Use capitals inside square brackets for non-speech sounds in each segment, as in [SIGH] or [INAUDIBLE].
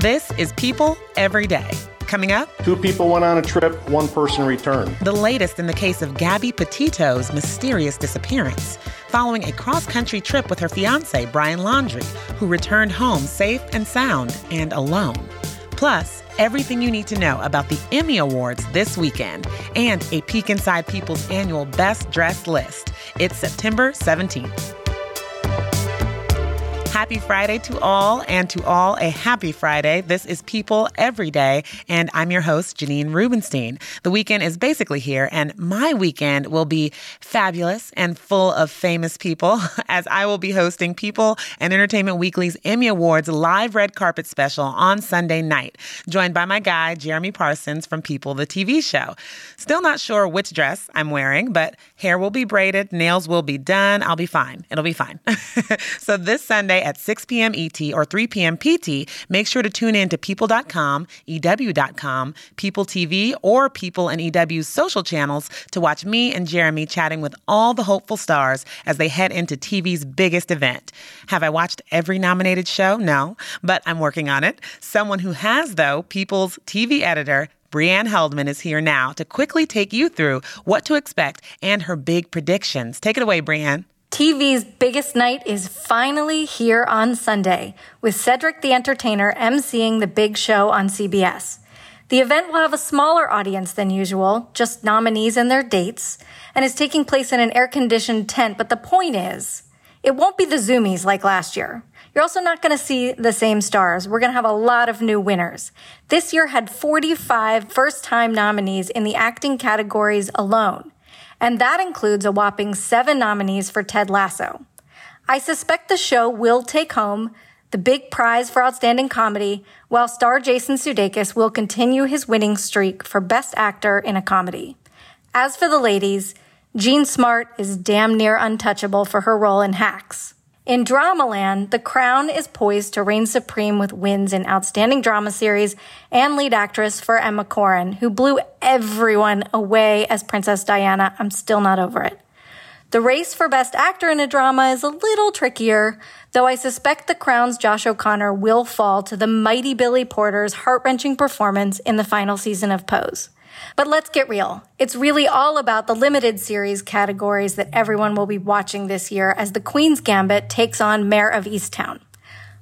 This is People Every Day. Coming up, Two people went on a trip, one person returned. the latest in the case of Gabby Petito's mysterious disappearance, following a cross country trip with her fiance, Brian Laundrie, who returned home safe and sound and alone. Plus, everything you need to know about the Emmy Awards this weekend and a peek inside People's annual Best Dressed list. It's September 17th. Happy Friday to all, and to all a happy Friday. This is People Every Day, and I'm your host, Janine Rubenstein. The weekend is basically here, and my weekend will be fabulous and full of famous people [LAUGHS] as I will be hosting People and Entertainment Weekly's Emmy Awards live red carpet special on Sunday night, joined by my guy, Jeremy Parsons from People, the TV show. Still not sure which dress I'm wearing, but hair will be braided, nails will be done. I'll be fine. It'll be fine. [LAUGHS] so this Sunday at 6 p.m. ET or 3 p.m. PT, make sure to tune in to people.com, EW.com, People TV, or People and EW's social channels to watch me and Jeremy chatting with all the hopeful stars as they head into TV's biggest event. Have I watched every nominated show? No, but I'm working on it. Someone who has, though, People's TV editor, Brianne Heldman is here now to quickly take you through what to expect and her big predictions. Take it away, Brianne. TV's biggest night is finally here on Sunday, with Cedric the Entertainer emceeing the big show on CBS. The event will have a smaller audience than usual, just nominees and their dates, and is taking place in an air conditioned tent. But the point is, it won't be the Zoomies like last year. You're also not going to see the same stars. We're going to have a lot of new winners. This year had 45 first time nominees in the acting categories alone and that includes a whopping seven nominees for Ted Lasso. I suspect the show will take home the big prize for Outstanding Comedy, while star Jason Sudeikis will continue his winning streak for Best Actor in a Comedy. As for the ladies, Jean Smart is damn near untouchable for her role in Hacks. In Dramaland, The Crown is poised to reign supreme with wins in Outstanding Drama Series and lead actress for Emma Corrin, who blew everyone away as Princess Diana. I'm still not over it. The race for Best Actor in a Drama is a little trickier, though I suspect The Crown's Josh O'Connor will fall to the mighty Billy Porter's heart wrenching performance in the final season of Pose. But let's get real. It's really all about the limited series categories that everyone will be watching this year as the Queen's Gambit takes on Mare of Easttown.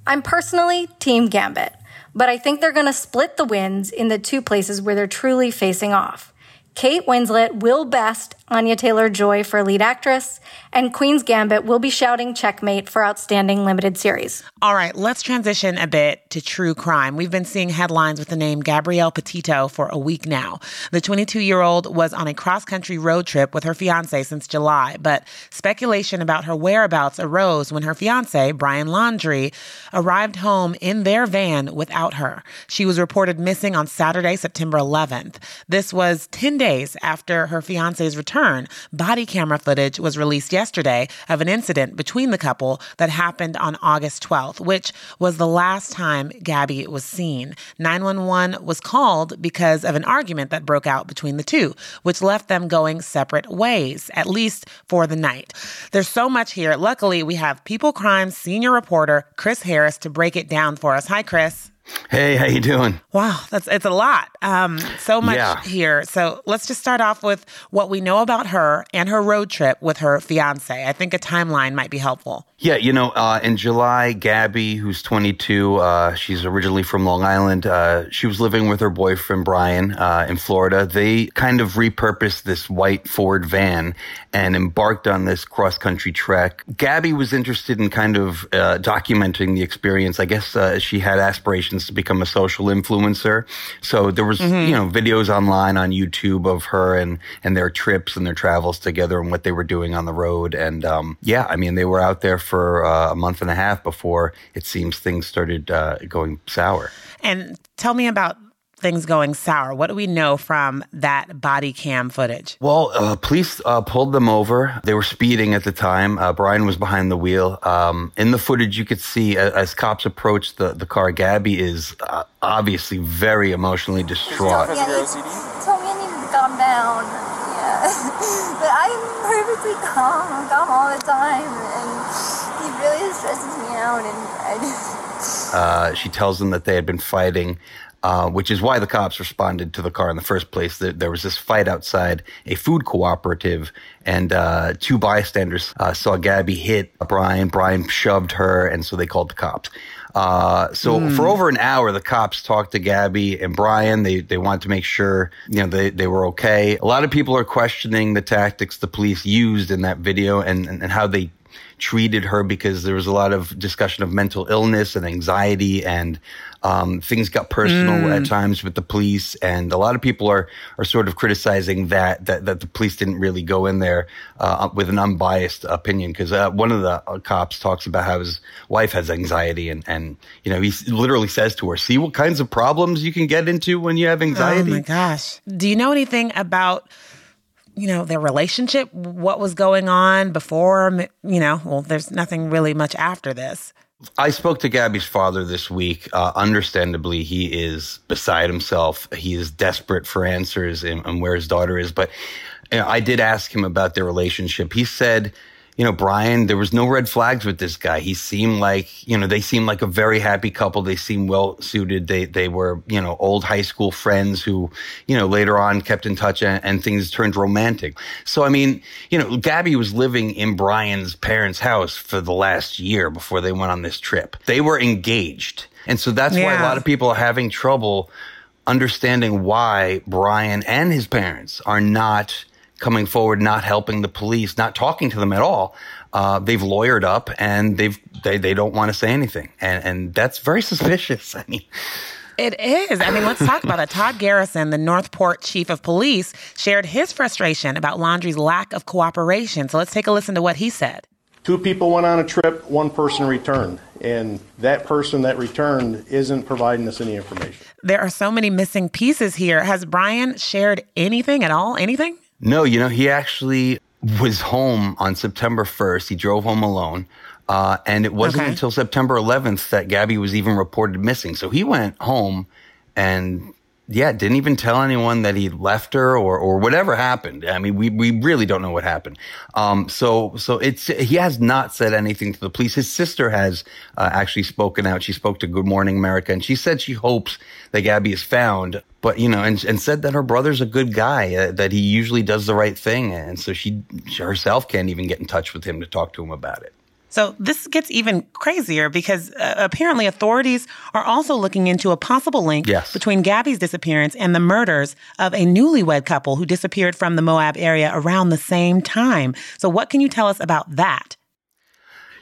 I'm personally Team Gambit, but I think they're going to split the wins in the two places where they're truly facing off. Kate Winslet will best Anya Taylor Joy for lead actress, and Queen's Gambit will be shouting checkmate for outstanding limited series. All right, let's transition a bit to true crime. We've been seeing headlines with the name Gabrielle Petito for a week now. The 22 year old was on a cross country road trip with her fiance since July, but speculation about her whereabouts arose when her fiance, Brian Laundrie, arrived home in their van without her. She was reported missing on Saturday, September 11th. This was 10 days after her fiance's return. Body camera footage was released yesterday of an incident between the couple that happened on August 12th, which was the last time Gabby was seen. 911 was called because of an argument that broke out between the two, which left them going separate ways, at least for the night. There's so much here. Luckily, we have People Crime senior reporter Chris Harris to break it down for us. Hi, Chris. Hey, how you doing? Wow, that's it's a lot. Um, so much Yeah. here. So let's just start off with what we know about her and her road trip with her fiance. I think a timeline might be helpful. Yeah, you know, uh, in July, Gabby, who's 22, uh, she's originally from Long Island. Uh, she was living with her boyfriend Brian uh, in Florida. They kind of repurposed this white Ford van and embarked on this cross country trek. Gabby was interested in kind of uh, documenting the experience. I guess uh, she had aspirations to become a social influencer. So there was, you know, videos online on YouTube of her and and their trips and their travels together and what they were doing on the road. And um, yeah, I mean, they were out there for uh, a month and a half before it seems things started uh, going sour. And tell me about things going sour. What do we know from that body cam footage? Well, uh, police uh, pulled them over. They were speeding at the time. Uh, Brian was behind the wheel. Um, in the footage, you could see a- as cops approached the, the car, Gabby is uh, obviously very emotionally distraught. Yeah, he told me I needed to calm down. Yeah. [LAUGHS] but I'm perfectly calm. I'm calm all the time. And he really stresses me out. And I just. Uh, she tells them that they had been fighting, uh, which is why the cops responded to the car in the first place. There, there was this fight outside a food cooperative, and uh, two bystanders uh, saw Gabby hit Brian. Brian shoved her, and so they called the cops. Uh, so for over an hour, the cops talked to Gabby and Brian. They they wanted to make sure you know they, they were okay. A lot of people are questioning the tactics the police used in that video and, and, and how they treated her because there was a lot of discussion of mental illness and anxiety and um, things got personal at times with the police. And a lot of people are are sort of criticizing that that, that the police didn't really go in there uh, with an unbiased opinion. Because uh, one of the uh, cops talks about how his wife has anxiety and and you know he literally says to her see what kinds of problems you can get into when you have anxiety? Oh my gosh. Do you know anything about you know their relationship? What was going on before? You know, well, there's nothing really much after this. I spoke to Gabby's father this week. Uh, understandably, he is beside himself. He is desperate for answers and, and where his daughter is. But you know, I did ask him about their relationship. He said, you know, Brian, there was no red flags with this guy. He seemed like, you know, they seemed like a very happy couple. They seemed well suited. They they were, you know, old high school friends who, you know, later on kept in touch and, and things turned romantic. So I mean, you know, Gabby was living in Brian's parents' house for the last year before they went on this trip. They were engaged. And so that's why a lot of people are having trouble understanding why Brian and his parents are not coming forward, not helping the police, not talking to them at all. Uh, they've lawyered up and they've they, they don't want to say anything, and and that's very [LAUGHS] suspicious. I mean, It is. I mean, let's talk about it. Todd Garrison, the Northport chief of police, shared his frustration about Laundrie's lack of cooperation. So let's take a listen to what he said. Two people went on a trip, one person returned, and that person that returned isn't providing us any information. There are so many missing pieces here. Has Brian shared anything at all? Anything? No, you know, he actually was home on September first. He drove home alone. Uh, and it wasn't Okay. until September 11th that Gabby was even reported missing. So he went home and yeah, didn't even tell anyone that he left her or, or whatever happened. I mean, we, we really don't know what happened. Um, so, so it's, he has not said anything to the police. His sister has uh, actually spoken out. She spoke to Good Morning America and she said she hopes that Gabby is found, but you know, and, and said that her brother's a good guy, uh, that he usually does the right thing. And so she, she herself can't even get in touch with him to talk to him about it. So this gets even crazier because uh, apparently authorities are also looking into a possible link Yes. between Gabby's disappearance and the murders of a newlywed couple who disappeared from the Moab area around the same time. So what can you tell us about that?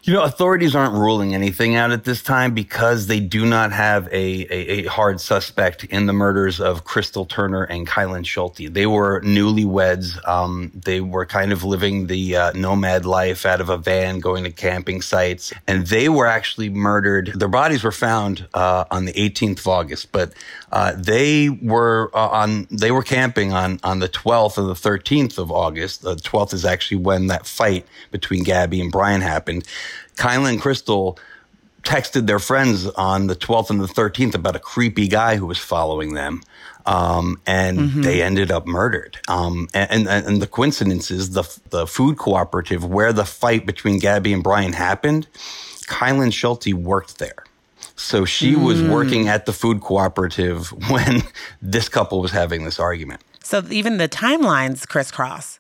You know, authorities aren't ruling anything out at this time because they do not have a, a, a hard suspect in the murders of Crystal Turner and Kylen Schulte. They were newlyweds. Um, they were kind of living the uh, nomad life out of a van, going to camping sites, and they were actually murdered. Their bodies were found uh, on the 18th of August, but uh, they were uh, on they were camping on on the 12th and the 13th of August. The 12th is actually when that fight between Gabby and Brian happened. Kyla and Crystal texted their friends on the 12th and the 13th about a creepy guy who was following them. Um, and they ended up murdered. Um, and, and, and the coincidence is the, the food cooperative where the fight between Gabby and Brian happened, Kylen Schulte worked there. So she mm. was working at the food cooperative [LAUGHS] when this couple was having this argument. So even the timelines crisscross.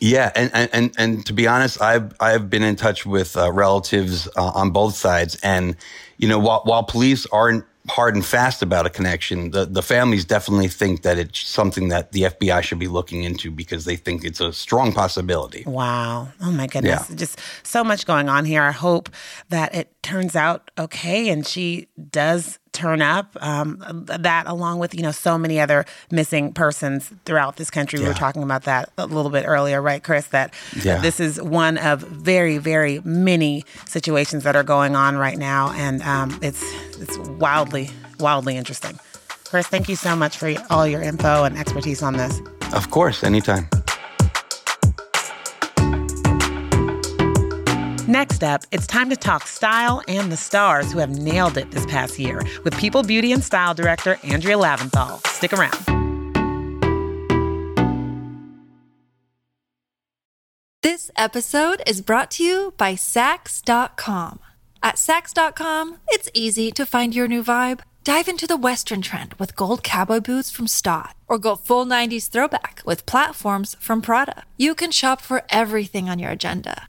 Yeah, and, and and and to be honest, I've I've been in touch with uh, relatives uh, on both sides, and you know, while while police aren't hard and fast about a connection, the, the families definitely think that it's something that the FBI should be looking into because they think it's a strong possibility. Wow. Oh my goodness. Yeah. Just so much going on here. I hope that it turns out okay and she does turn up. Um, that, along with you know so many other missing persons throughout this country. Yeah. We were talking about that a little bit earlier, right, Chris? That yeah. this is one of very, very many situations that are going on right now, and um, it's it's wildly, wildly interesting. Chris, thank you so much for all your info and expertise on this. Of course, anytime. Next up, it's time to talk style and the stars who have nailed it this past year with People Beauty and Style Director Andrea Lavinthal. Stick around. This episode is brought to you by Saks.com. At Saks.com, it's easy to find your new vibe. Dive into the Western trend with gold cowboy boots from Staud, or go full 90s throwback with platforms from Prada. You can shop for everything on your agenda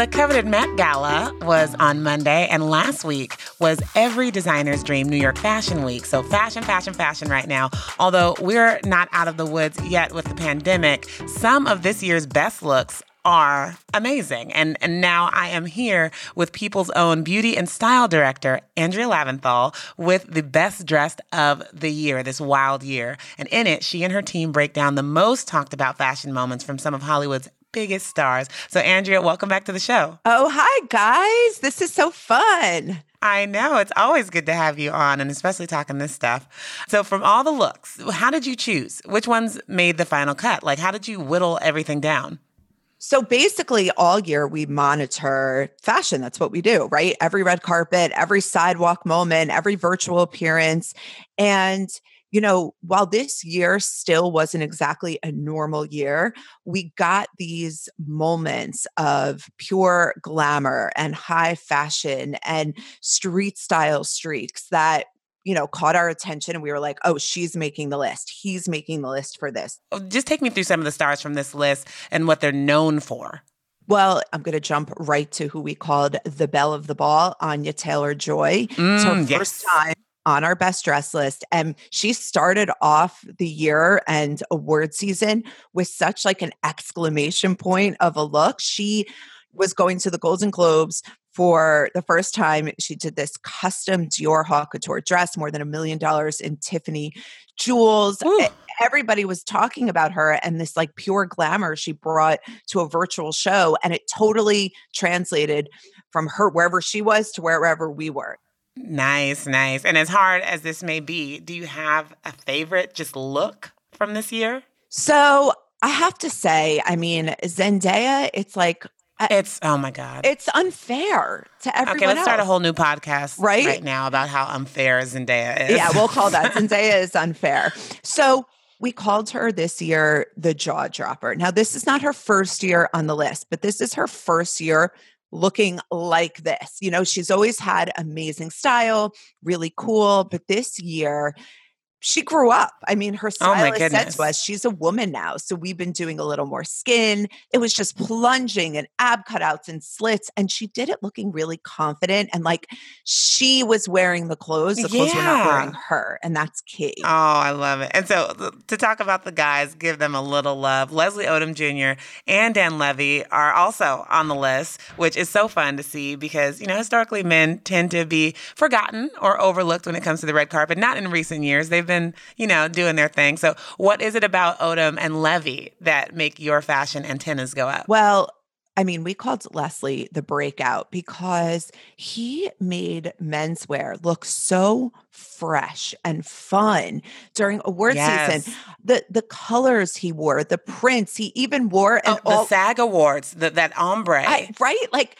The coveted Met Gala was on Monday, and last week was every designer's dream New York Fashion Week. So, fashion, fashion, fashion right now. Although we're not out of the woods yet with the pandemic, some of this year's best looks are amazing. And, and now I am here with People's Own beauty and style director, Andrea Lavinthal, with the best dressed of the year, this wild year. And in it, she and her team break down the most talked about fashion moments from some of Hollywood's biggest stars. So, Andrea, welcome back to the show. Oh, hi, guys. This is so fun. I know. It's always good to have you on, and especially talking this stuff. So, from all the looks, how did you choose? Which ones made the final cut? Like, how did you whittle everything down? So basically, all year we monitor fashion. That's what we do, right? Every red carpet, every sidewalk moment, every virtual appearance. And you know, while this year still wasn't exactly a normal year, we got these moments of pure glamour and high fashion and street style streaks that you know, caught our attention and we were like, oh, she's making the list. He's making the list for this. Oh, just take me through some of the stars from this list and what they're known for. Well, I'm going to jump right to who we called the belle of the ball, Anya Taylor Joy. Mm, it's her yes. first time on our best dress list and she started off the year and award season with such like an exclamation point of a look. She was going to the golden globes for the first time. She did this custom dior haute couture dress more than a million dollars in tiffany jewels. Ooh. everybody was talking about her and this like pure glamour she brought to a virtual show and it totally translated from her wherever she was to wherever we were Nice, nice. And as hard as this may be, do you have a favorite just look from this year? So I have to say, I mean, Zendaya, it's like it's oh my god, it's unfair to everyone. Okay, let's else. start a whole new podcast right right now about how unfair Zendaya is. Yeah, we'll call that [LAUGHS] Zendaya is unfair. So we called her this year the jaw dropper. Now, this is not her first year on the list, but this is her first year looking like this. You know, she's always had amazing style, really cool, but this year she grew up. I mean, her Oh stylist said to us, she's a woman now. So we've been doing a little more skin. It was just mm-hmm. plunging and ab cutouts and slits. And she did it looking really confident and like she was wearing the clothes. The clothes were not wearing her. And that's key. Oh, I love it. And so to talk about the guys, give them a little love. Leslie Odom Jr. and Dan Levy are also on the list, which is so fun to see because, you know, historically men tend to be forgotten or overlooked when it comes to the red carpet. Not in recent years. They've been, you know, doing their thing. So what is it about Odom and Levy that make your fashion antennas go up? Well, I mean, we called Leslie the breakout because he made menswear look so fresh and fun during award Yes. season. The the colors he wore, the prints he even wore, and Oh, all the SAG Awards, the, that ombre. I, right? Like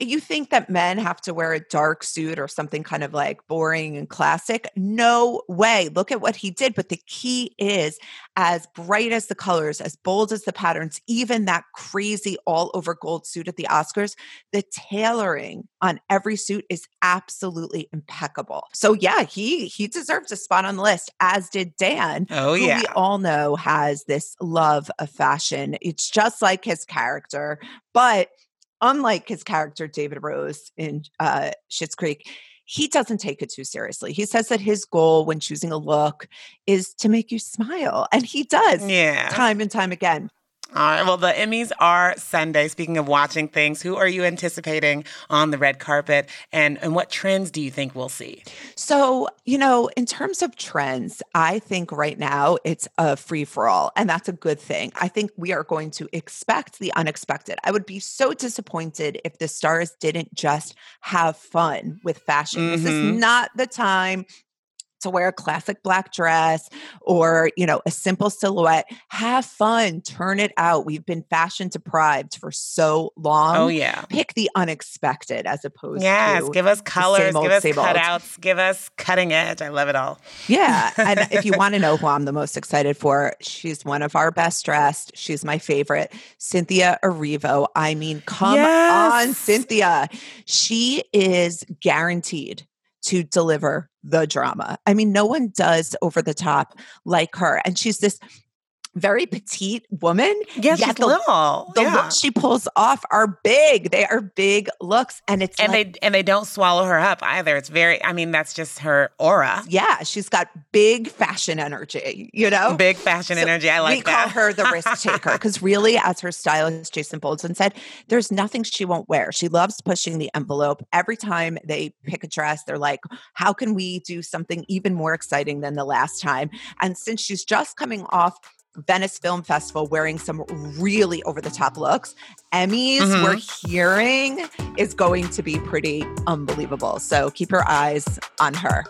you think that men have to wear a dark suit or something kind of like boring and classic? No way. Look at what he did. But the key is as bright as the colors, as bold as the patterns, even that crazy all over gold suit at the Oscars, the tailoring on every suit is absolutely impeccable. So yeah, he he deserves a spot on the list, as did Dan. Oh, who yeah. we all know has this love of fashion. It's just like his character, but unlike his character David Rose in uh, Schitt's Creek, he doesn't take it too seriously. He says that his goal when choosing a look is to make you smile, and he does Yeah. time and time again. All right. Well, the Emmys are Sunday. Speaking of watching things, who are you anticipating on the red carpet, and and what trends do you think we'll see? So, you know, in terms of trends, I think right now it's a free for all, and that's a good thing. I think we are going to expect the unexpected. I would be so disappointed if the stars didn't just have fun with fashion. This is Mhm. not the time to wear a classic black dress or, you know, a simple silhouette. Have fun, turn it out. We've been fashion deprived for so oh, long. Oh yeah. Pick the unexpected as opposed Yes, to give us colors, old, give us same old. cutouts, give us cutting edge. I love it all. Yeah. And if you [LAUGHS] want to know who I'm the most excited for, she's one of our best dressed. She's my favorite, Cynthia Erivo. I mean, come on, Cynthia. She is guaranteed to deliver the drama. I mean, no one does over the top like her. And she's this very petite woman. Yeah, she's the, little. The yeah. looks she pulls off are big. They are big looks. And it's and like, they and they don't swallow her up either. It's very. I mean, that's just her aura. yeah, she's got big fashion energy, you know? Big fashion So energy. I like we that. call her the risk taker [LAUGHS] because really, as her stylist Jason Bolden said, there's nothing she won't wear. She loves pushing the envelope. Every time they pick a dress, they're like, "How can we do something even more exciting than the last time?" And since she's just coming off. Venice Film Festival wearing some really over the top looks. Emmys, Mm-hmm. we're hearing, is going to be pretty unbelievable. So keep your eyes on her.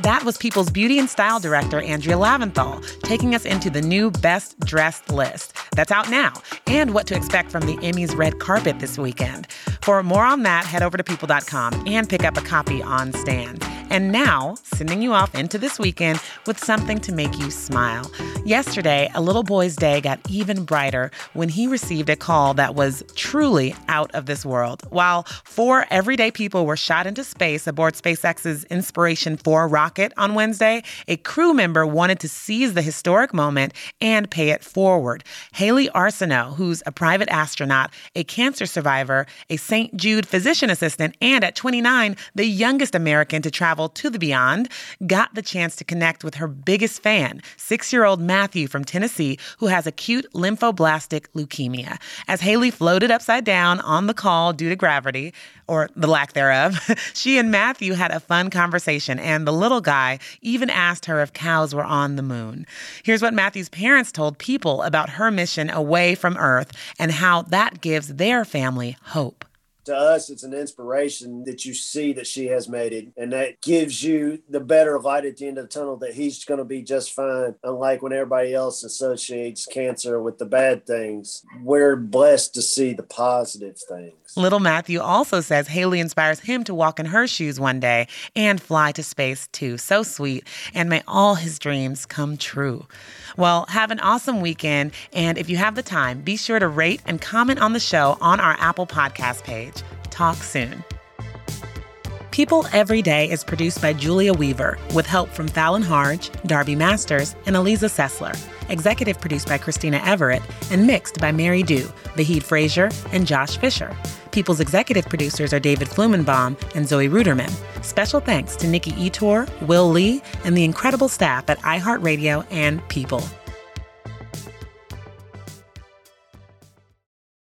That was People's Beauty and Style Director Andrea Lavinthal taking us into the new Best Dressed list. That's out now, and what to expect from the Emmys red carpet this weekend. For more on that, head over to people.com and pick up a copy on stand. And now, sending you off into this weekend with something to make you smile. Yesterday, a little boy's day got even brighter when he received a call that was truly out of this world. While four everyday people were shot into space aboard SpaceX's Inspiration 4 rocket on Wednesday, a crew member wanted to seize the historic moment and pay it forward. Hayley Arceneaux, who's a private astronaut, a cancer survivor, a St. Jude physician assistant, and at 29, the youngest American to travel to the beyond, got the chance to connect with her biggest fan, six year old Matthew from Tennessee, who has acute lymphoblastic leukemia. As Hayley floated upside down on the call due to gravity, or the lack thereof, [LAUGHS] she and Matthew had a fun conversation, and the little guy even asked her if cows were on the moon. Here's what Matthew's parents told people about her mission away from Earth and how that gives their family hope. To us it's an inspiration that you see that she has made it and that gives you the better light at the end of the tunnel that he's going to be just fine unlike when everybody else associates cancer with the bad things we're blessed to see the positive things Little Matthew also says Hayley inspires him to walk in her shoes one day and fly to space too. So sweet. And may all his dreams come true. Well, have an awesome weekend. And if you have the time, be sure to rate and comment on the show on our Apple Podcast page. Talk soon. People Every Day is produced by Julia Weaver with help from Fallon Harge, Darby Masters, and Eliza Sessler. Executive produced by Christina Everett and mixed by Mary Dew, Vahid Frazier, and Josh Fisher. People's executive producers are David Flumenbaum and Zoe Ruderman. Special thanks to Nikki Etor, Will Lee, and the incredible staff at iHeartRadio and People.